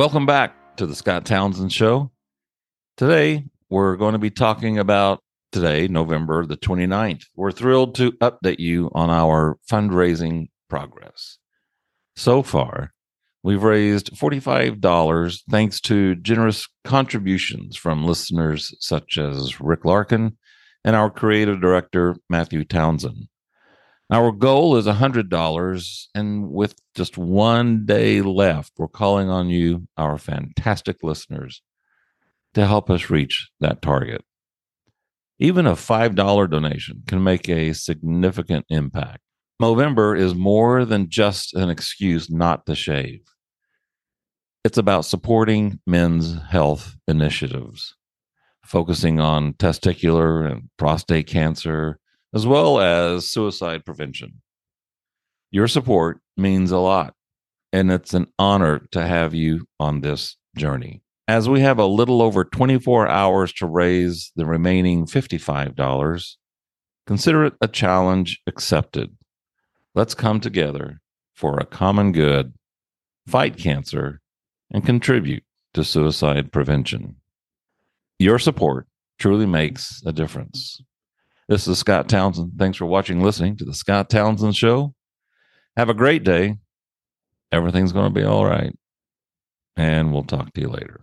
Welcome back to the Scott Townsend Show. Today, we're going to be talking about today, Movember the 29th. We're thrilled to update you on our fundraising progress. So far, we've raised $45 thanks to generous contributions from listeners such as Rick Larkin and our creative director, Matthew Townsend. Our goal is $100, and with just one day left, we're calling on you, our fantastic listeners, to help us reach that target. Even a $5 donation can make a significant impact. Movember is more than just an excuse not to shave. It's about supporting men's health initiatives, focusing on testicular and prostate cancer, as well as suicide prevention. Your support means a lot, and it's an honor to have you on this journey. As we have a little over 24 hours to raise the remaining $55, consider it a challenge accepted. Let's come together for a common good, fight cancer, and contribute to suicide prevention. Your support truly makes a difference. This is Scott Townsend. Thanks for watching, listening to the Scott Townsend Show. Have a great day. Everything's going to be all right. And we'll talk to you later.